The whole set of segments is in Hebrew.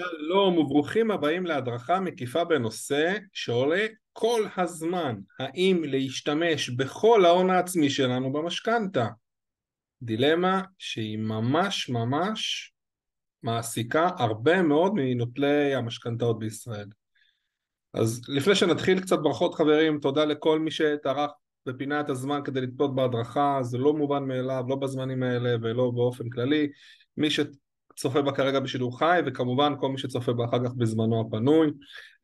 שלום וברוכים הבאים להדרכה מקיפה בנושא שעולה כל הזמן, האם להשתמש בכל ההון העצמי שלנו במשכנתה. דילמה שהיא ממש ממש מעסיקה הרבה מאוד מנוטלי המשכנתאות בישראל. אז לפני שנתחיל קצת ברכות חברים, תודה לכל מי שטרח בפינת הזמן כדי לצפות בהדרכה, זה לא מובן מאליו, לא בזמנים האלה ולא באופן כללי. מי שצופה בה כרגע בשידור חי, וכמובן כל מי שצופה בה אחר כך בזמנו הפנוי.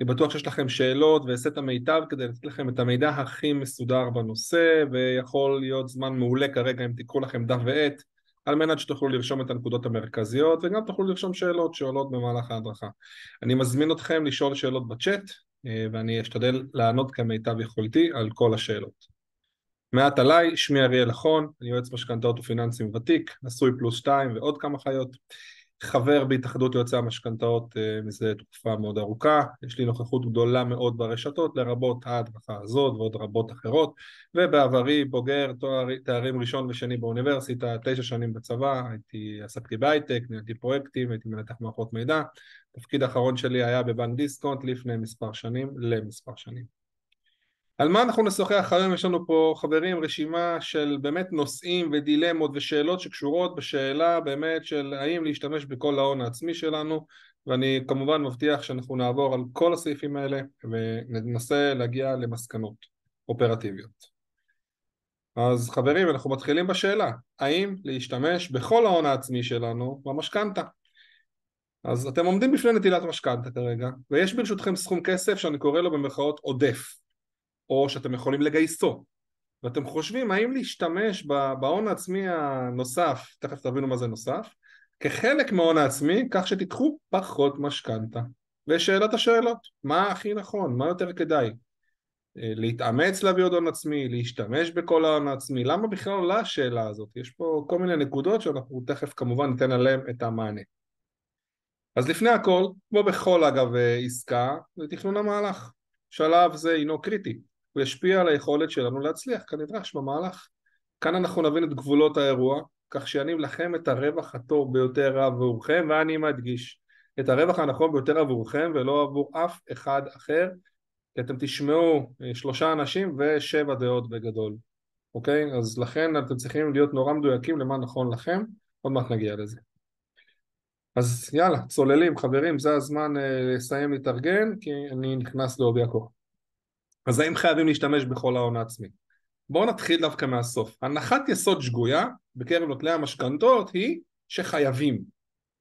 אני בטוח שיש לכם שאלות ואעשה את המיטב כדי לתת לכם את המידע הכי מסודר בנושא, ויכול להיות זמן מעולה כרגע אם תיקחו לכם דף ועט, על מנת שתוכלו לרשום את הנקודות המרכזיות, וגם תוכלו לרשום שאלות שעולות במהלך ההדרכה. אני מזמין אתכם לשאול שאלות בצ'אט, אה, ואני אשתדל לענות כמיטב יכולתי על כל השאלות. מעט עליי, שמי אריאל אחון, אני יועץ משכנתאות ופיננסים ותיק, נשוי פלוס שתיים ועוד כמה חיות, חבר בהתאחדות יועצי המשכנתאות אה, מזה תקופה מאוד ארוכה, יש לי נוכחות גדולה מאוד ברשתות, לרבות ההדרכה הזאת ועוד רבות אחרות, ובעברי בוגר תואר, תארים ראשון ושני באוניברסיטה, תשע שנים בצבא, הייתי, עסקתי בהייטק, ניהלתי פרויקטים, הייתי מנתח מערכות מידע, התפקיד האחרון שלי היה בבנק דיסקונט לפני מספר שנים למספר שנים. על מה אנחנו נשוחח היום? יש לנו פה חברים רשימה של באמת נושאים ודילמות ושאלות שקשורות בשאלה באמת של האם להשתמש בכל ההון העצמי שלנו ואני כמובן מבטיח שאנחנו נעבור על כל הסעיפים האלה וננסה להגיע למסקנות אופרטיביות. אז חברים אנחנו מתחילים בשאלה האם להשתמש בכל ההון העצמי שלנו במשכנתה אז אתם עומדים בפני נטילת משכנתה כרגע ויש ברשותכם סכום כסף שאני קורא לו במרכאות עודף או שאתם יכולים לגייסו ואתם חושבים האם להשתמש בהון העצמי הנוסף, תכף תבינו מה זה נוסף, כחלק מההון העצמי כך שתיקחו פחות משכנתה. ושאלת השאלות, מה הכי נכון, מה יותר כדאי? אה, להתאמץ להביא עוד הון עצמי, להשתמש בכל ההון העצמי, למה בכלל עולה השאלה הזאת? יש פה כל מיני נקודות שאנחנו תכף כמובן ניתן עליהן את המענה. אז לפני הכל, כמו בכל אגב אה, עסקה, זה תכנון המהלך. שלב זה הינו קריטי. הוא ישפיע על היכולת שלנו להצליח כנדרש במהלך. כאן אנחנו נבין את גבולות האירוע, כך שיניב לכם את הרווח הטוב ביותר עבורכם, ואני מדגיש, את הרווח הנכון ביותר עבורכם ולא עבור אף אחד אחר, כי אתם תשמעו אה, שלושה אנשים ושבע דעות בגדול, אוקיי? אז לכן אתם צריכים להיות נורא מדויקים למה נכון לכם, עוד מעט נגיע לזה. אז יאללה, צוללים, חברים, זה הזמן אה, לסיים להתארגן, כי אני נכנס לעובי הקור. אז האם חייבים להשתמש בכל ההון העצמי? בואו נתחיל דווקא מהסוף. הנחת יסוד שגויה בקרב נוטלי המשכנתות היא שחייבים.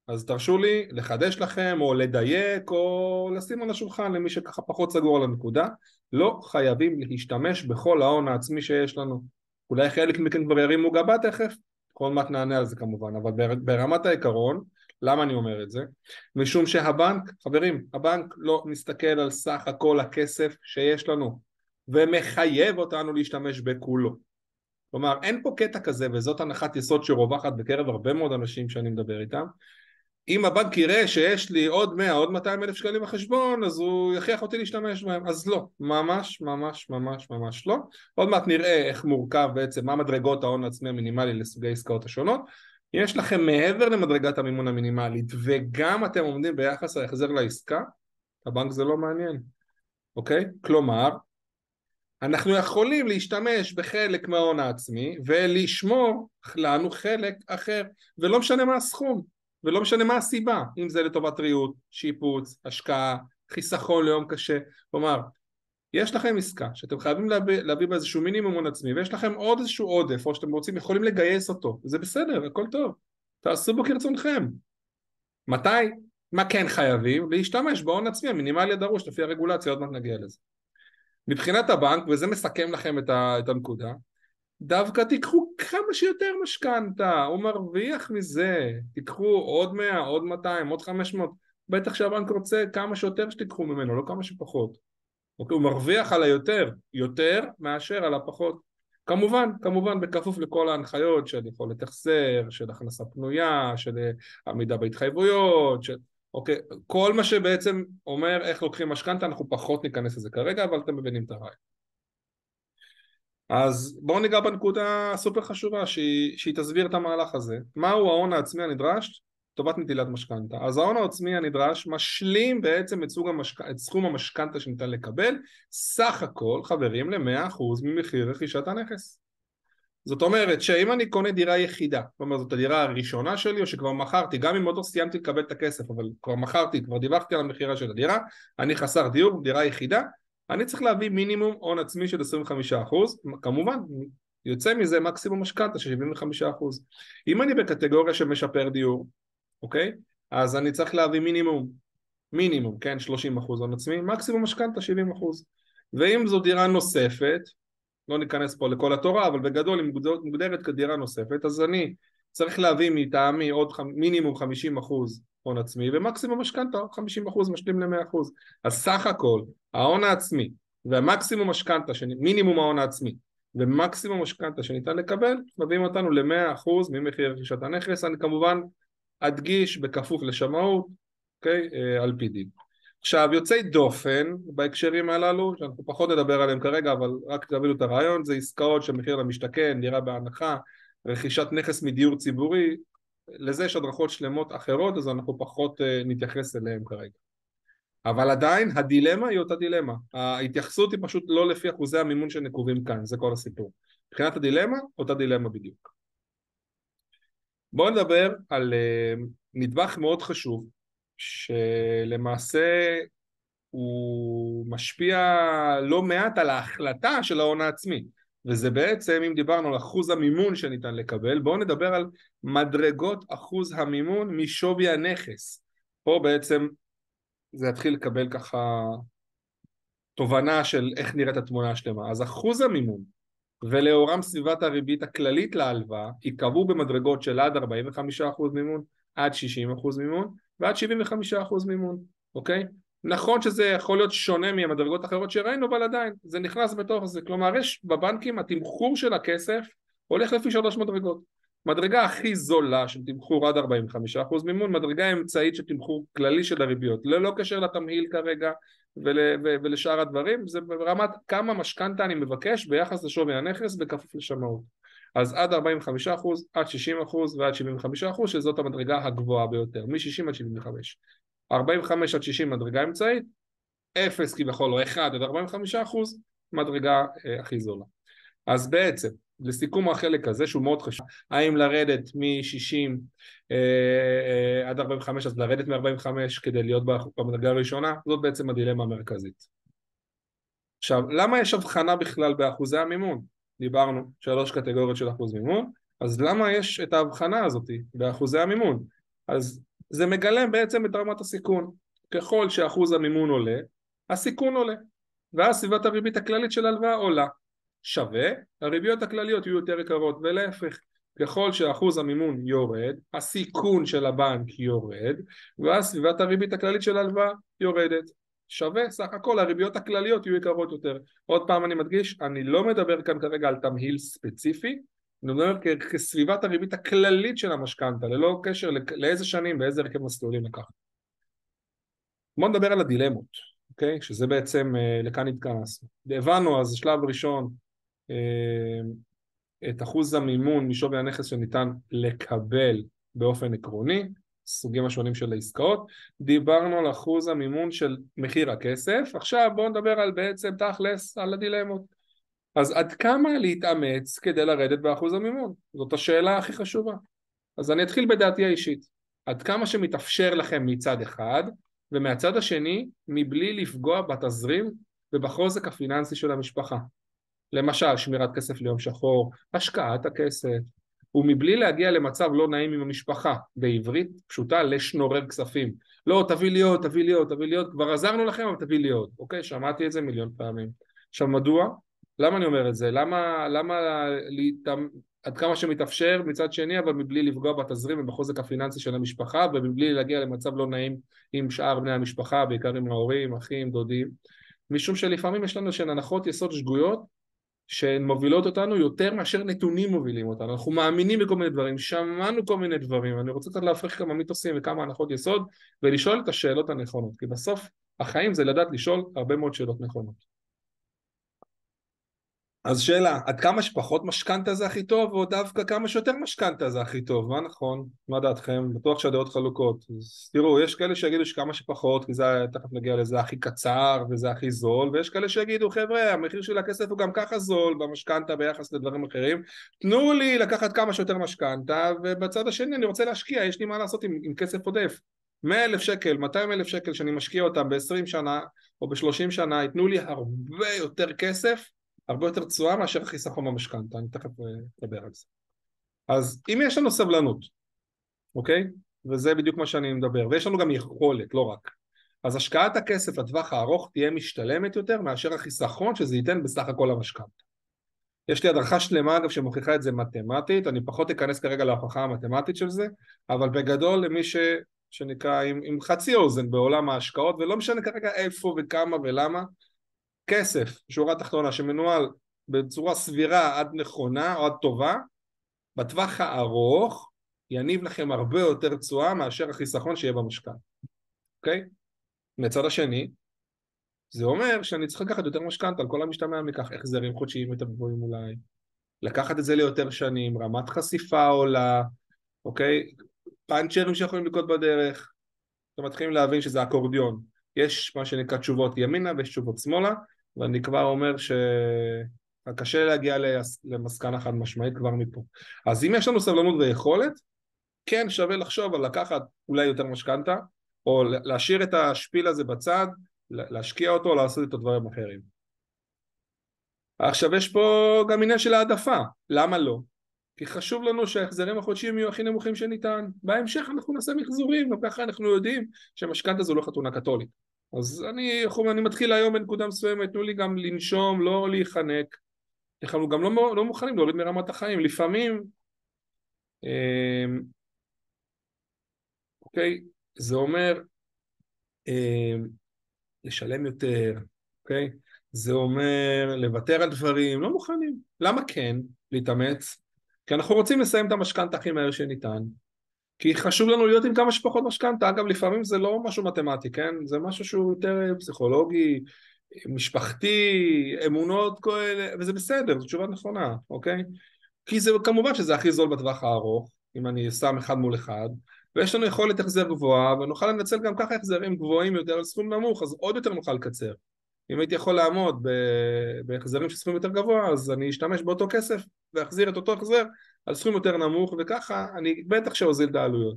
אז תרשו לי לחדש לכם או לדייק או לשים על השולחן למי שככה פחות סגור על הנקודה לא חייבים להשתמש בכל ההון העצמי שיש לנו אולי חלק מכם כבר ירימו גבה תכף עוד מעט נענה על זה כמובן אבל ברמת העיקרון למה אני אומר את זה? משום שהבנק, חברים, הבנק לא מסתכל על סך הכל הכסף שיש לנו ומחייב אותנו להשתמש בכולו. כלומר, אין פה קטע כזה, וזאת הנחת יסוד שרווחת בקרב הרבה מאוד אנשים שאני מדבר איתם. אם הבנק יראה שיש לי עוד 100, עוד 200 אלף שקלים בחשבון, אז הוא יכריח אותי להשתמש בהם. אז לא, ממש ממש ממש ממש לא. עוד מעט נראה איך מורכב בעצם, מה מדרגות ההון העצמי המינימלי לסוגי עסקאות השונות, יש לכם מעבר למדרגת המימון המינימלית וגם אתם עומדים ביחס ההחזר לעסקה, הבנק זה לא מעניין, אוקיי? כלומר, אנחנו יכולים להשתמש בחלק מההון העצמי ולשמור לנו חלק אחר ולא משנה מה הסכום ולא משנה מה הסיבה אם זה לטובת ריהוט, שיפוץ, השקעה, חיסכון ליום קשה כלומר יש לכם עסקה שאתם חייבים להביא, להביא בה איזשהו מינימום הון עצמי ויש לכם עוד איזשהו עודף או שאתם רוצים יכולים לגייס אותו. זה בסדר הכל טוב. תעשו בו כרצונכם. מתי? מה כן חייבים? להשתמש בהון עצמי המינימלי הדרוש לפי הרגולציה עוד מעט נגיע לזה. מבחינת הבנק וזה מסכם לכם את, ה, את הנקודה דווקא תיקחו כמה שיותר משכנתה הוא מרוויח מזה. תיקחו עוד 100 עוד 200 עוד 500 בטח שהבנק רוצה כמה שיותר שתיקחו ממנו לא כמה שפחות אוקיי? הוא מרוויח על היותר, יותר מאשר על הפחות. כמובן, כמובן בכפוף לכל ההנחיות של יכולת החזר, של הכנסה פנויה, של אה, עמידה בהתחייבויות, של... אוקיי, כל מה שבעצם אומר איך לוקחים משכנתה, אנחנו פחות ניכנס לזה כרגע, אבל אתם מבינים את הרעיון. אז בואו ניגע בנקודה סופר חשובה שהיא, שהיא תסביר את המהלך הזה. מהו ההון העצמי הנדרש לטובת נטילת משכנתה. אז ההון העצמי הנדרש משלים בעצם את, המשק... את סכום המשכנתה שניתן לקבל, סך הכל חברים ל-100% ממחיר רכישת הנכס. זאת אומרת שאם אני קונה דירה יחידה, אומרת זאת הדירה הראשונה שלי או שכבר מכרתי, גם אם עוד לא סיימתי לקבל את הכסף, אבל כבר מכרתי, כבר דיווחתי על המכירה של הדירה, אני חסר דיור, דירה יחידה, אני צריך להביא מינימום הון עצמי של 25%, כמובן יוצא מזה מקסימום משכנתה של 75%. אם אני בקטגוריה של משפר דיור, אוקיי? אז אני צריך להביא מינימום, מינימום, כן, 30% הון עצמי, מקסימום משכנתה 70%. ואם זו דירה נוספת, לא ניכנס פה לכל התורה, אבל בגדול היא מוגדרת כדירה נוספת, אז אני צריך להביא מטעמי עוד ח... מינימום 50 אחוז הון עצמי ומקסימום משכנתה 50 אחוז משלים ל-100 אחוז אז סך הכל ההון העצמי והמקסימום משכנתה, מינימום ההון העצמי ומקסימום משכנתה שניתן לקבל מביאים אותנו ל-100 אחוז ממחיר רכישת הנכס אני כמובן אדגיש בכפוף לשמאות אוקיי? אה, על פי דין עכשיו יוצאי דופן בהקשרים הללו, שאנחנו פחות נדבר עליהם כרגע אבל רק תבינו את הרעיון, זה עסקאות של מחיר למשתכן, דירה בהנחה, רכישת נכס מדיור ציבורי, לזה יש הדרכות שלמות אחרות אז אנחנו פחות uh, נתייחס אליהם כרגע. אבל עדיין הדילמה היא אותה דילמה, ההתייחסות היא פשוט לא לפי אחוזי המימון שנקובים כאן, זה כל הסיפור. מבחינת הדילמה, אותה דילמה בדיוק. בואו נדבר על uh, נדבך מאוד חשוב שלמעשה הוא משפיע לא מעט על ההחלטה של ההון העצמי. וזה בעצם אם דיברנו על אחוז המימון שניתן לקבל בואו נדבר על מדרגות אחוז המימון משווי הנכס. פה בעצם זה יתחיל לקבל ככה תובנה של איך נראית התמונה השלמה. אז אחוז המימון ולאורם סביבת הריבית הכללית להלוואה ייקבעו במדרגות של עד 45% מימון עד 60% מימון ועד 75% מימון, אוקיי? נכון שזה יכול להיות שונה מהמדרגות האחרות שראינו, אבל עדיין זה נכנס בתוך זה. כלומר, יש בבנקים, התמחור של הכסף הולך לפי שלוש מדרגות. מדרגה הכי זולה של תמחור עד 45% מימון, מדרגה אמצעית של תמחור כללי של הריביות, ללא קשר לתמהיל כרגע ול, ו, ולשאר הדברים, זה ברמת כמה משכנתה אני מבקש ביחס לשווי הנכס בכפוף לשמאות. אז עד 45%, עד 60% ועד 75% שזאת המדרגה הגבוהה ביותר, מ-60 עד 75. 45 עד 60 מדרגה אמצעית, 0 כביכול או 1 עד 45% מדרגה אה, הכי זולה. אז בעצם, לסיכום החלק הזה שהוא מאוד חשוב, האם לרדת מ-60 אה, אה, עד 45 אז לרדת מ-45 כדי להיות במדרגה הראשונה, זאת בעצם הדילמה המרכזית. עכשיו, למה יש הבחנה בכלל באחוזי המימון? דיברנו שלוש קטגוריות של אחוז מימון, אז למה יש את ההבחנה הזאת באחוזי המימון? אז זה מגלם בעצם את רמת הסיכון. ככל שאחוז המימון עולה, הסיכון עולה, ואז סביבת הריבית הכללית של הלוואה עולה. שווה, הריביות הכלליות יהיו יותר יקרות, ולהפך, ככל שאחוז המימון יורד, הסיכון של הבנק יורד, ואז סביבת הריבית הכללית של הלוואה יורדת. שווה סך הכל הריביות הכלליות יהיו יקרות יותר. עוד פעם אני מדגיש, אני לא מדבר כאן כרגע על תמהיל ספציפי, אני מדבר כסביבת הריבית הכללית של המשכנתה, ללא קשר לאיזה שנים ואיזה הרכב מסלולים לקחת. בואו נדבר על הדילמות, אוקיי? שזה בעצם, אה, לכאן התכנסנו. הבנו אז שלב ראשון את אחוז המימון משווי הנכס שניתן לקבל באופן עקרוני, הסוגים השונים של העסקאות, דיברנו על אחוז המימון של מחיר הכסף, עכשיו בואו נדבר על בעצם תכלס על הדילמות. אז עד כמה להתאמץ כדי לרדת באחוז המימון? זאת השאלה הכי חשובה. אז אני אתחיל בדעתי האישית. עד כמה שמתאפשר לכם מצד אחד, ומהצד השני, מבלי לפגוע בתזרים ובחוזק הפיננסי של המשפחה. למשל, שמירת כסף ליום שחור, השקעת הכסף, ומבלי להגיע למצב לא נעים עם המשפחה, בעברית פשוטה לשנורר כספים. לא, תביא לי עוד, תביא לי עוד, תביא לי עוד, כבר עזרנו לכם, אבל תביא לי עוד. אוקיי, שמעתי את זה מיליון פעמים. עכשיו, מדוע? למה אני אומר את זה? למה, למה עד כמה שמתאפשר מצד שני, אבל מבלי לפגוע בתזרים ובחוזק הפיננסי של המשפחה, ומבלי להגיע למצב לא נעים עם שאר בני המשפחה, בעיקר עם ההורים, אחים, דודים. משום שלפעמים יש לנו שהן הנחות יסוד שגויות שהן מובילות אותנו יותר מאשר נתונים מובילים אותנו, אנחנו מאמינים בכל מיני דברים, שמענו כל מיני דברים, אני רוצה קצת להפריך כמה מיתוסים וכמה הנחות יסוד ולשאול את השאלות הנכונות, כי בסוף החיים זה לדעת לשאול הרבה מאוד שאלות נכונות. אז שאלה, עד כמה שפחות משכנתה זה הכי טוב, או דווקא כמה שיותר משכנתה זה הכי טוב? מה נכון? מה דעתכם? בטוח שהדעות חלוקות. אז תראו, יש כאלה שיגידו שכמה שפחות, כי זה, תכף נגיע לזה, הכי קצר וזה הכי זול, ויש כאלה שיגידו, חבר'ה, המחיר של הכסף הוא גם ככה זול במשכנתה ביחס לדברים אחרים, תנו לי לקחת כמה שיותר משכנתה, ובצד השני אני רוצה להשקיע, יש לי מה לעשות עם, עם כסף עודף. 100 אלף שקל, 200 אלף שקל שאני משקיע אותם ב-20 שנה או ב-30 שנה, ייתנו לי הרבה יותר כסף הרבה יותר תשואה מאשר החיסכון במשכנתה, אני תכף אה, אדבר על זה. אז אם יש לנו סבלנות, אוקיי? וזה בדיוק מה שאני מדבר, ויש לנו גם יכולת, לא רק. אז השקעת הכסף לטווח הארוך תהיה משתלמת יותר מאשר החיסכון שזה ייתן בסך הכל המשכנתה. יש לי הדרכה שלמה אגב שמוכיחה את זה מתמטית, אני פחות אכנס כרגע להוכחה המתמטית של זה, אבל בגדול למי ש... שנקרא עם, עם חצי אוזן בעולם ההשקעות, ולא משנה כרגע איפה וכמה ולמה, כסף, שורה תחתונה, שמנוהל בצורה סבירה עד נכונה או עד טובה, בטווח הארוך יניב לכם הרבה יותר תשואה מאשר החיסכון שיהיה במשקל, אוקיי? מצד השני, זה אומר שאני צריך לקחת יותר משכנתה על כל המשתמע מכך, החזרים חודשיים יותר גבוהים אולי, לקחת את זה ליותר שנים, רמת חשיפה עולה, אוקיי? פאנצ'רים שיכולים לקרות בדרך, אתם מתחילים להבין שזה אקורדיון, יש מה שנקרא תשובות ימינה ויש תשובות שמאלה, ואני כבר אומר שקשה להגיע למסקנה חד משמעית כבר מפה. אז אם יש לנו סבלנות ויכולת, כן שווה לחשוב על לקחת אולי יותר משכנתה, או להשאיר את השפיל הזה בצד, להשקיע אותו, או לעשות איתו דברים אחרים. עכשיו יש פה גם עניין של העדפה, למה לא? כי חשוב לנו שההחזרים החודשיים יהיו הכי נמוכים שניתן. בהמשך אנחנו נעשה מחזורים, גם ככה אנחנו יודעים שמשכנתה זו לא חתונה קתולית. אז אני, אני מתחיל היום בנקודה מסוימת, תנו לי גם לנשום, לא להיחנק. אנחנו גם לא, לא מוכנים להוריד מרמת החיים. לפעמים, אה, אוקיי, זה אומר אה, לשלם יותר, אוקיי? זה אומר לוותר על דברים, לא מוכנים. למה כן להתאמץ? כי אנחנו רוצים לסיים את המשכנתה הכי מהר שניתן. כי חשוב לנו להיות עם כמה שפחות משכנתה, אגב לפעמים זה לא משהו מתמטי, כן? זה משהו שהוא יותר פסיכולוגי, משפחתי, אמונות כאלה, וזה בסדר, זו תשובה נכונה, אוקיי? כי זה כמובן שזה הכי זול בטווח הארוך, אם אני שם אחד מול אחד, ויש לנו יכולת החזר גבוהה, ונוכל לנצל גם ככה החזרים גבוהים יותר על סכום נמוך, אז עוד יותר נוכל לקצר. אם הייתי יכול לעמוד בהחזרים של סכום יותר גבוה, אז אני אשתמש באותו כסף ואחזיר את אותו החזר על סכום יותר נמוך, וככה אני בטח שאוזיל את העלויות.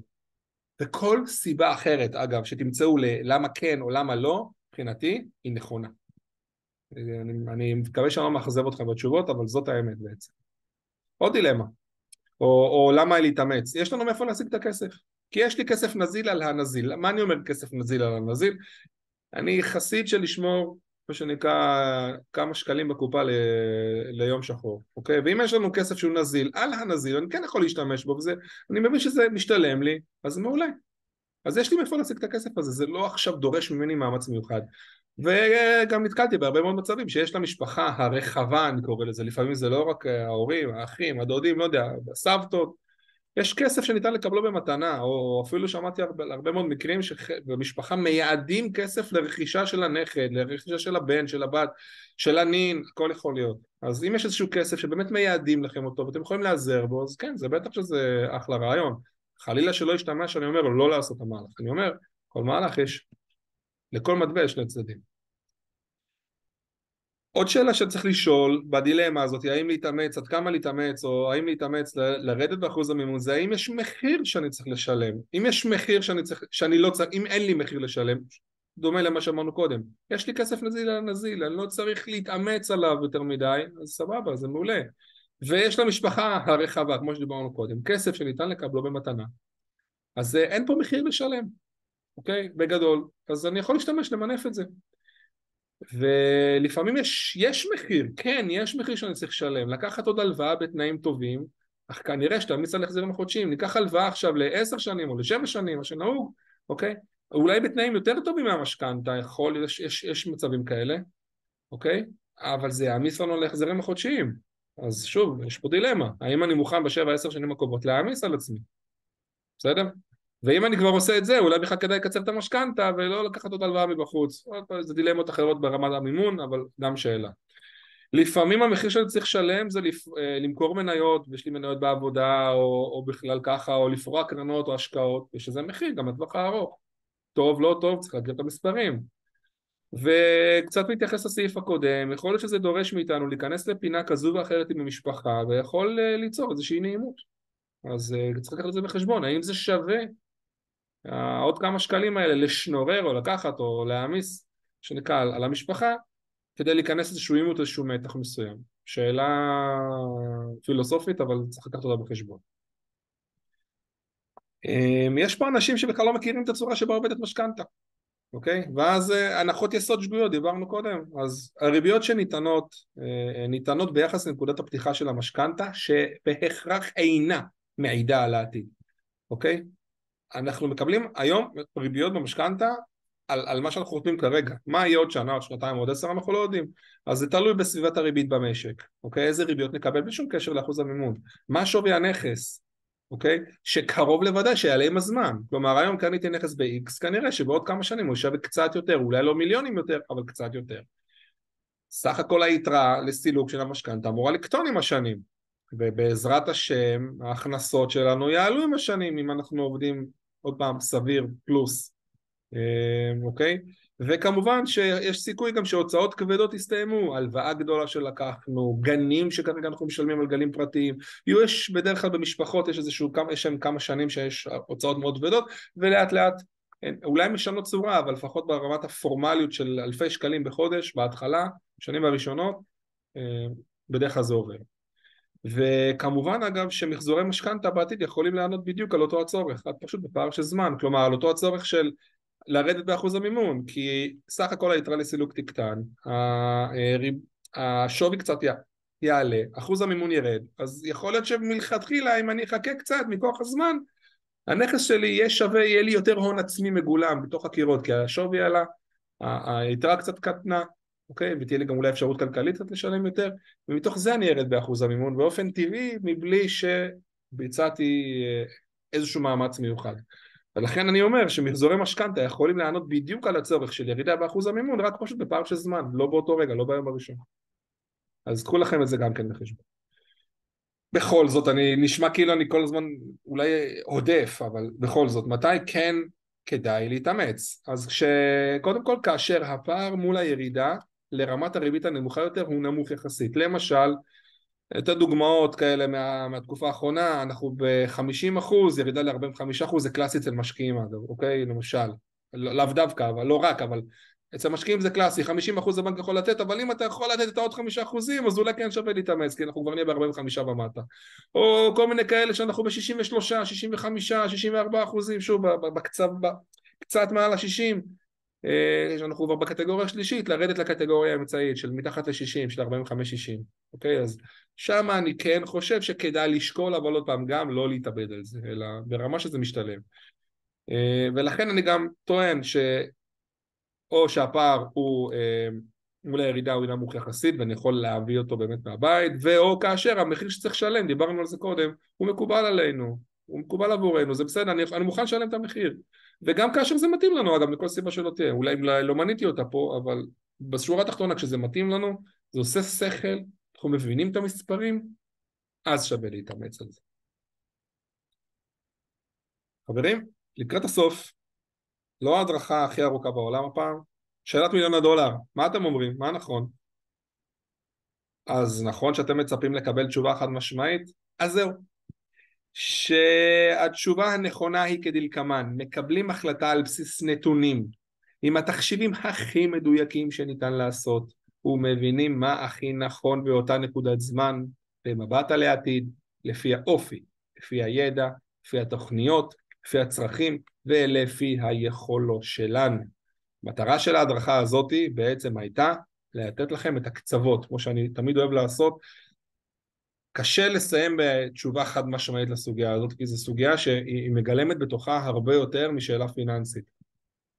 וכל סיבה אחרת, אגב, שתמצאו ללמה כן או למה לא, מבחינתי, היא נכונה. אני, אני מקווה שאני לא מאכזב אתכם בתשובות, אבל זאת האמת בעצם. עוד דילמה, או, או למה להתאמץ, יש לנו מאיפה להשיג את הכסף. כי יש לי כסף נזיל על הנזיל. מה אני אומר כסף נזיל על הנזיל? אני חסיד של לשמור מה שנקרא כמה שקלים בקופה ל... ליום שחור, אוקיי? ואם יש לנו כסף שהוא נזיל, על הנזיל, אני כן יכול להשתמש בו, וזה, אני מבין שזה משתלם לי, אז מעולה. אז יש לי מאיפה להשיג את הכסף הזה, זה לא עכשיו דורש ממני מאמץ מיוחד. וגם נתקלתי בהרבה מאוד מצבים שיש למשפחה הרחבה, אני קורא לזה, לפעמים זה לא רק ההורים, האחים, הדודים, לא יודע, הסבתות, יש כסף שניתן לקבלו במתנה, או אפילו שמעתי הרבה, הרבה מאוד מקרים שבמשפחה מייעדים כסף לרכישה של הנכד, לרכישה של הבן, של הבת, של הנין, הכל יכול להיות. אז אם יש איזשהו כסף שבאמת מייעדים לכם אותו ואתם יכולים להיעזר בו, אז כן, זה בטח שזה אחלה רעיון. חלילה שלא ישתמע שאני אומר לא לעשות את המהלך, אני אומר, כל מהלך יש, לכל מטבע יש שני צדדים. עוד שאלה שצריך לשאול בדילמה הזאת, האם להתאמץ, עד כמה להתאמץ, או האם להתאמץ לרדת באחוז המימון, זה האם יש מחיר שאני צריך לשלם. אם יש מחיר שאני צריך, שאני לא צריך, אם אין לי מחיר לשלם, דומה למה שאמרנו קודם, יש לי כסף נזיל על נזיל, אני לא צריך להתאמץ עליו יותר מדי, אז סבבה, זה מעולה. ויש למשפחה הרחבה, כמו שדיברנו קודם, כסף שניתן לקבלו במתנה, אז אין פה מחיר לשלם, אוקיי? בגדול. אז אני יכול להשתמש, למנף את זה. ולפעמים יש, יש מחיר, כן, יש מחיר שאני צריך לשלם, לקחת עוד הלוואה בתנאים טובים, אך כנראה שתמיץ על החזרים החודשיים, ניקח הלוואה עכשיו לעשר שנים או לשבע שנים, מה שנהוג, אוקיי? אולי בתנאים יותר טובים מהמשכנתה, יכול, יש, יש, יש מצבים כאלה, אוקיי? אבל זה יעמיס לנו על החזרים החודשיים. אז שוב, יש פה דילמה, האם אני מוכן בשבע עשר שנים הקרובות להעמיס על עצמי, בסדר? ואם אני כבר עושה את זה, אולי בכלל כדאי לקצר את המשכנתה ולא לקחת עוד הלוואה מבחוץ. זה דילמות אחרות ברמת המימון, אבל גם שאלה. לפעמים המחיר שאני צריך לשלם זה לפ... אה, למכור מניות, ויש לי מניות בעבודה, או, או בכלל ככה, או לפרוע קרנות או השקעות, יש לזה מחיר גם לטווח הארוך. טוב, לא טוב, צריך להגדיר את המספרים. וקצת מתייחס לסעיף הקודם, יכול להיות שזה דורש מאיתנו להיכנס לפינה כזו ואחרת עם המשפחה, ויכול אה, ליצור איזושהי נעימות. אז אה, צריך לקחת את זה בחשבון, האם זה שווה עוד כמה שקלים האלה לשנורר או לקחת או להעמיס, שנקרא, על המשפחה, כדי להיכנס לאיזשהו עימות, איזשהו מתח מסוים. שאלה פילוסופית, אבל צריך לקחת אותה בחשבון. אמ, יש פה אנשים שבכלל לא מכירים את הצורה שבה עובדת משכנתה, אוקיי? ואז אה, הנחות יסוד שגויות, דיברנו קודם. אז הריביות שניתנות, אה, ניתנות ביחס לנקודת הפתיחה של המשכנתה, שבהכרח אינה מעידה על העתיד, אוקיי? אנחנו מקבלים היום ריביות במשכנתה על, על מה שאנחנו חותמים כרגע. מה יהיה עוד שנה, עוד שנתיים, עוד עשר, אנחנו לא יודעים. אז זה תלוי בסביבת הריבית במשק, אוקיי? איזה ריביות נקבל בלי שום קשר לאחוז המימון. מה שווי הנכס, אוקיי? שקרוב לוודאי שיעלה עם הזמן. כלומר, היום קניתי נכס ב-X, כנראה שבעוד כמה שנים הוא ישווה קצת יותר, אולי לא מיליונים יותר, אבל קצת יותר. סך הכל היתרה לסילוק של המשכנתה אמורה לקטון עם השנים. ובעזרת השם ההכנסות שלנו יעלו עם השנים אם אנחנו עובדים עוד פעם סביר פלוס אמ, אוקיי? וכמובן שיש סיכוי גם שהוצאות כבדות יסתיימו, הלוואה גדולה שלקחנו, גנים שכרגע אנחנו משלמים על גנים פרטיים, יש בדרך כלל במשפחות יש איזשהו, יש שם כמה שנים שיש הוצאות מאוד כבדות ולאט לאט אולי משנות צורה אבל לפחות ברמת הפורמליות של אלפי שקלים בחודש בהתחלה, בשנים הראשונות, אמ, בדרך כלל זה עובר. וכמובן אגב שמחזורי משכנתה בעתיד יכולים לענות בדיוק על אותו הצורך, רק פשוט בפער של זמן, כלומר על אותו הצורך של לרדת באחוז המימון, כי סך הכל היתרה לסילוק תקטן, השווי קצת יעלה, אחוז המימון ירד, אז יכול להיות שמלכתחילה אם אני אחכה קצת מכוח הזמן, הנכס שלי יהיה שווה, יהיה לי יותר הון עצמי מגולם בתוך הקירות, כי השווי עלה, היתרה קצת קטנה, אוקיי? ותהיה לי גם אולי אפשרות כלכלית קצת לשלם יותר, ומתוך זה אני ארד באחוז המימון באופן טבעי, מבלי שביצעתי אה, איזשהו מאמץ מיוחד. ולכן אני אומר שמחזורי משכנתה יכולים לענות בדיוק על הצורך של ירידה באחוז המימון רק פשוט בפער של זמן, לא באותו רגע, לא ביום הראשון. אז קחו לכם את זה גם כן בחשבון. בכל זאת, אני נשמע כאילו אני כל הזמן אולי עודף, אבל בכל זאת, מתי כן כדאי להתאמץ? אז קודם כל כאשר הפער מול הירידה לרמת הריבית הנמוכה יותר הוא נמוך יחסית. למשל, יותר דוגמאות כאלה מה, מהתקופה האחרונה, אנחנו ב-50 אחוז, ירידה ל-45 אחוז, זה קלאסי אצל משקיעים אגב, אוקיי? למשל, לא, לאו דווקא, אבל לא רק, אבל אצל משקיעים זה קלאסי, 50 אחוז הבנק יכול לתת, אבל אם אתה יכול לתת את העוד 5 אחוזים, אז אולי כן שווה להתאמץ, כי אנחנו כבר נהיה ב-45 ומטה. או כל מיני כאלה שאנחנו ב-63, 65, 64 אחוזים, שוב, בקצב, קצת מעל ה-60, אה, שאנחנו כבר בקטגוריה השלישית, לרדת לקטגוריה האמצעית של מתחת ל-60, של 45-60, אוקיי? אז שם אני כן חושב שכדאי לשקול, אבל עוד פעם, גם לא להתאבד על זה, אלא ברמה שזה משתלם. אה, ולכן אני גם טוען שאו שהפער הוא אה, מול הירידה הוא נמוך יחסית ואני יכול להביא אותו באמת מהבית, ואו כאשר המחיר שצריך לשלם, דיברנו על זה קודם, הוא מקובל עלינו, הוא מקובל עבורנו, זה בסדר, אני, אני מוכן לשלם את המחיר. וגם כאשר זה מתאים לנו, אגב, מכל סיבה שלא תהיה, אולי לא, לא מניתי אותה פה, אבל בשורה התחתונה כשזה מתאים לנו, זה עושה שכל, אנחנו מבינים את המספרים, אז שווה להתאמץ על זה. חברים, לקראת הסוף, לא ההדרכה הכי ארוכה בעולם הפעם, שאלת מיליון הדולר, מה אתם אומרים? מה נכון? אז נכון שאתם מצפים לקבל תשובה חד משמעית? אז זהו, שהתשובה הנכונה היא כדלקמן, מקבלים החלטה על בסיס נתונים עם התחשיבים הכי מדויקים שניתן לעשות ומבינים מה הכי נכון באותה נקודת זמן במבט על העתיד לפי האופי, לפי הידע, לפי התוכניות, לפי הצרכים ולפי היכולות שלנו. מטרה של ההדרכה הזאתי בעצם הייתה לתת לכם את הקצוות, כמו שאני תמיד אוהב לעשות, קשה לסיים בתשובה חד משמעית לסוגיה הזאת, כי זו סוגיה שהיא מגלמת בתוכה הרבה יותר משאלה פיננסית.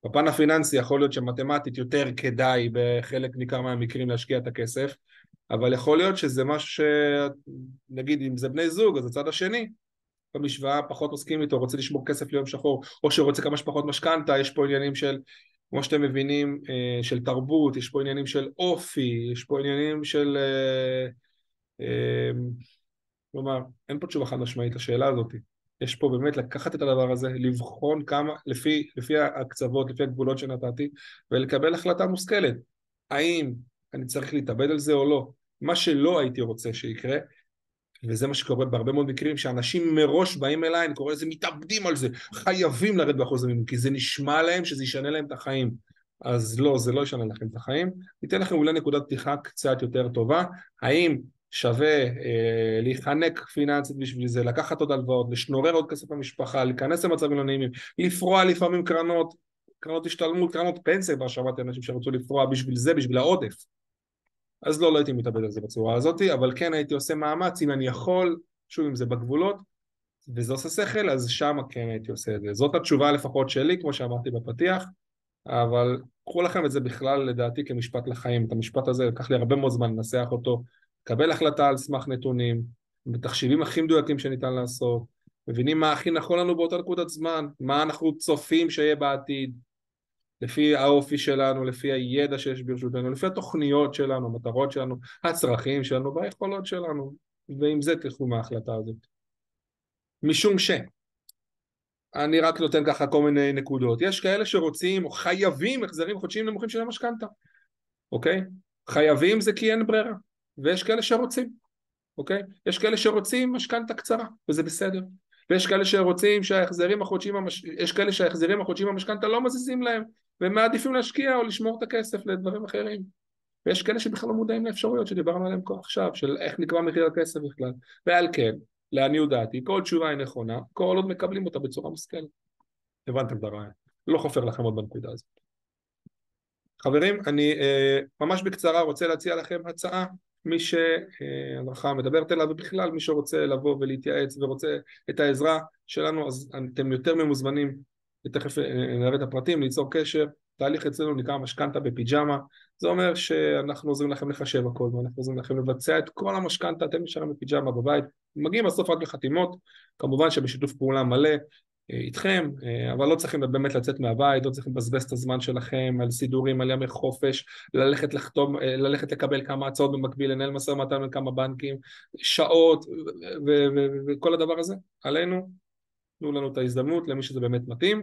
בפן הפיננסי יכול להיות שמתמטית יותר כדאי בחלק ניכר מהמקרים להשקיע את הכסף, אבל יכול להיות שזה משהו ש... נגיד אם זה בני זוג, אז הצד השני במשוואה פחות מסכים איתו, רוצה לשמור כסף ליום שחור, או שרוצה כמה שפחות משכנתה, יש פה עניינים של כמו שאתם מבינים, אה, של תרבות, יש פה עניינים של אופי, יש פה עניינים של... אה, כלומר, אין פה תשובה חד משמעית לשאלה הזאת. יש פה באמת לקחת את הדבר הזה, לבחון כמה, לפי, לפי הקצוות, לפי הגבולות שנתתי, ולקבל החלטה מושכלת. האם אני צריך להתאבד על זה או לא? מה שלא הייתי רוצה שיקרה, וזה מה שקורה בהרבה מאוד מקרים, שאנשים מראש באים אליי, אני קורא לזה מתאבדים על זה, חייבים לרדת באחוז המימון, כי זה נשמע להם שזה ישנה להם את החיים. אז לא, זה לא ישנה לכם את החיים. ניתן לכם אולי נקודת פתיחה קצת יותר טובה. האם שווה אה, להיחנק פיננסית בשביל זה, לקחת עוד הלוואות, לשנורר עוד כסף במשפחה, להיכנס למצבים לא נעימים, לפרוע לפעמים קרנות, קרנות השתלמות, קרנות פנסיה, כבר שמעתי אנשים שרצו לפרוע בשביל זה, בשביל העודף. אז לא, לא הייתי מתאבד על זה בצורה הזאת, אבל כן הייתי עושה מאמץ אם אני יכול, שוב אם זה בגבולות, וזה עושה שכל, אז שמה כן הייתי עושה את זה. זאת התשובה לפחות שלי, כמו שאמרתי בפתיח, אבל קחו לכם את זה בכלל לדעתי כמשפט לחיים. את המשפט הזה לקח לי הרבה מאוד זמן לנסח אותו, לקבל החלטה על סמך נתונים, בתחשיבים הכי מדויקים שניתן לעשות, מבינים מה הכי נכון לנו באותה נקודת זמן, מה אנחנו צופים שיהיה בעתיד, לפי האופי שלנו, לפי הידע שיש ברשותנו, לפי התוכניות שלנו, המטרות שלנו, הצרכים שלנו והיכולות שלנו, ועם זה תלכו מההחלטה הזאת. משום ש... אני רק נותן ככה כל מיני נקודות. יש כאלה שרוצים או חייבים החזרים חודשיים נמוכים של המשכנתה, אוקיי? חייבים זה כי אין ברירה, ויש כאלה שרוצים, אוקיי? יש כאלה שרוצים משכנתה קצרה, וזה בסדר. ויש כאלה שרוצים שההחזרים החודשיים, המש... יש כאלה שההחזרים החודשיים במשכנתה לא מזיזים להם, והם מעדיפים להשקיע או לשמור את הכסף לדברים אחרים. ויש כאלה שבכלל לא מודעים לאפשרויות שדיברנו עליהן עכשיו, של איך נקבע מחיר הכסף בכלל. ועל כן, לעניות דעתי, כל תשובה היא נכונה, כל עוד מקבלים אותה בצורה מושכלת. הבנתם את הרעיון. לא חופר לכם עוד בנקודה הזאת. חברים, אני אה, ממש בקצרה רוצה להציע לכם הצעה מי שהדרכה מדברת אליו ובכלל מי שרוצה לבוא ולהתייעץ ורוצה את העזרה שלנו אז אתם יותר ממוזמנים ותכף נראה את הפרטים ליצור קשר. תהליך אצלנו נקרא משכנתה בפיג'מה. זה אומר שאנחנו עוזרים לכם לחשב הכל ואנחנו עוזרים לכם לבצע את כל המשכנתה אתם נשארים בפיג'מה בבית. מגיעים בסוף רק לחתימות. כמובן שבשיתוף פעולה מלא איתכם, אה, אבל לא צריכים באמת לצאת מהבית, לא צריכים לבזבז את הזמן שלכם על סידורים, על ימי חופש, ללכת לחתום, אה, ללכת לקבל כמה הצעות במקביל, לנהל משא ומתן עם כמה בנקים, שעות וכל הדבר הזה, עלינו, תנו לנו את ההזדמנות למי שזה באמת מתאים,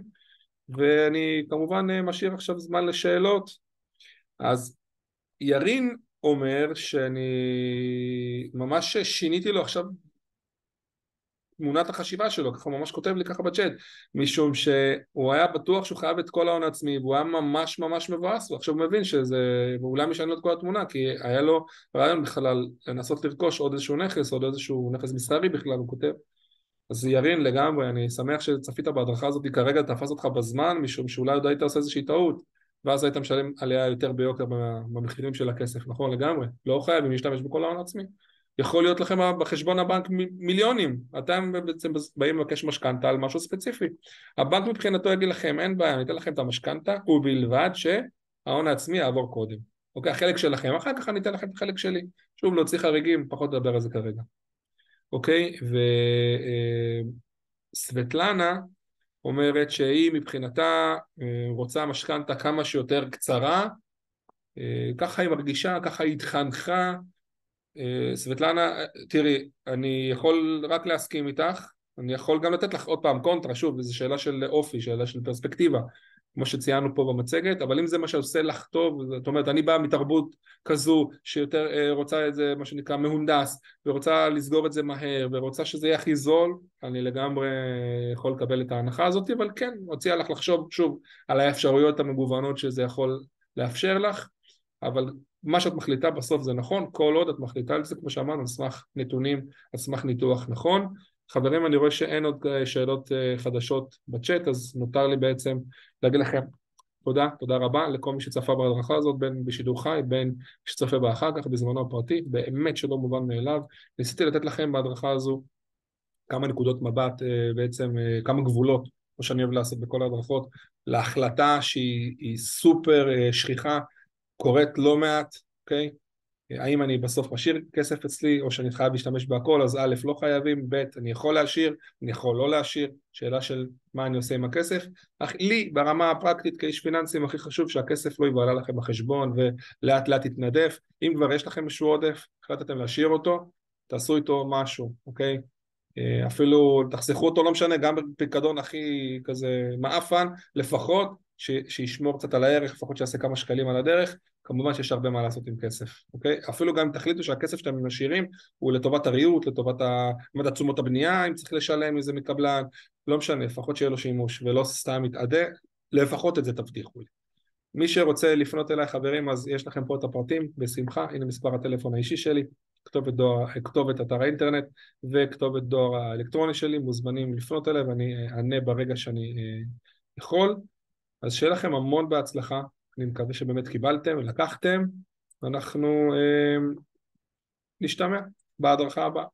ואני כמובן אה, משאיר עכשיו זמן לשאלות, אז ירין אומר שאני ממש שיניתי לו עכשיו תמונת החשיבה שלו, ככה ממש כותב לי ככה בצ'אט, משום שהוא היה בטוח שהוא חייב את כל ההון העצמי והוא היה ממש ממש מבואס ועכשיו הוא מבין שזה, ואולי משנה לו את כל התמונה כי היה לו רעיון בכלל לנסות לרכוש עוד איזשהו נכס, עוד איזשהו נכס מסחרי בכלל, הוא כותב. אז ירין לגמרי, אני שמח שצפית בהדרכה הזאת כרגע תפס אותך בזמן משום שאולי עוד היית עושה איזושהי טעות ואז היית משלם עליה יותר ביוקר במחירים של הכסף, נכון לגמרי, לא חייבים להשתמש בכל ההון העצמי יכול להיות לכם בחשבון הבנק מיליונים, אתם בעצם באים לבקש משכנתה על משהו ספציפי. הבנק מבחינתו יגיד לכם, אין בעיה, אני אתן לכם את המשכנתה, ובלבד שההון העצמי יעבור קודם. אוקיי, החלק שלכם, אחר כך אני אתן לכם את החלק שלי. שוב, להוציא חריגים, פחות לדבר על זה כרגע. אוקיי, וסבטלנה אה, אומרת שהיא מבחינתה אה, רוצה משכנתה כמה שיותר קצרה, אה, ככה היא מרגישה, ככה היא התחנכה סבטלנה, תראי, אני יכול רק להסכים איתך, אני יכול גם לתת לך עוד פעם קונטרה, שוב, זו שאלה של אופי, שאלה של פרספקטיבה, כמו שציינו פה במצגת, אבל אם זה מה שעושה לך טוב, זאת אומרת, אני בא מתרבות כזו שיותר אה, רוצה את זה, מה שנקרא, מהונדס, ורוצה לסגור את זה מהר, ורוצה שזה יהיה הכי זול, אני לגמרי יכול לקבל את ההנחה הזאת, אבל כן, מציע לך לחשוב שוב על האפשרויות המגוונות שזה יכול לאפשר לך, אבל מה שאת מחליטה בסוף זה נכון, כל עוד את מחליטה על זה, כמו שאמרנו, על סמך נתונים, על סמך ניתוח נכון. חברים, אני רואה שאין עוד אה, שאלות אה, חדשות בצ'אט, אז נותר לי בעצם להגיד לכם תודה, תודה רבה לכל מי שצפה בהדרכה הזאת, בין בשידור חי, בין שצופה בה אחר כך, בזמנו הפרטי, באמת שלא מובן מאליו. ניסיתי לתת לכם בהדרכה הזו כמה נקודות מבט, אה, בעצם כמה גבולות, כמו שאני אוהב לעשות בכל ההדרכות, להחלטה שהיא סופר שכיחה קורית לא מעט, אוקיי? האם אני בסוף משאיר כסף אצלי או שאני חייב להשתמש בהכל אז א' לא חייבים, ב' אני יכול להשאיר, אני יכול לא להשאיר, שאלה של מה אני עושה עם הכסף, אך לי ברמה הפרקטית כאיש פיננסים הכי חשוב שהכסף לא יבעלה לכם בחשבון ולאט לאט יתנדף, אם כבר יש לכם איזשהו עודף, החלטתם להשאיר אותו, תעשו איתו משהו, אוקיי? אה, אפילו תחסכו אותו לא משנה גם בפיקדון הכי כזה מעפן לפחות ש, שישמור קצת על הערך לפחות שיעשה כמה שקלים על הדרך. כמובן שיש הרבה מה לעשות עם כסף אוקיי? אפילו גם אם תחליטו שהכסף שאתם משאירים הוא לטובת הריהוט לטובת מדד תשומות הבנייה אם צריך לשלם איזה מקבלן לא משנה לפחות שיהיה לו שימוש ולא סתם יתאדה לפחות את זה תבטיחו לי. מי שרוצה לפנות אליי חברים אז יש לכם פה את הפרטים בשמחה. הנה מספר הטלפון האישי שלי כתובת, דואר, כתובת אתר האינטרנט וכתובת דואר האלקטרוני שלי, מוזמנים לפנות אליי ואני אענה ברגע שאני אה, יכול. אז שיהיה לכם המון בהצלחה, אני מקווה שבאמת קיבלתם ולקחתם, ואנחנו אה, נשתמע בהדרכה הבאה.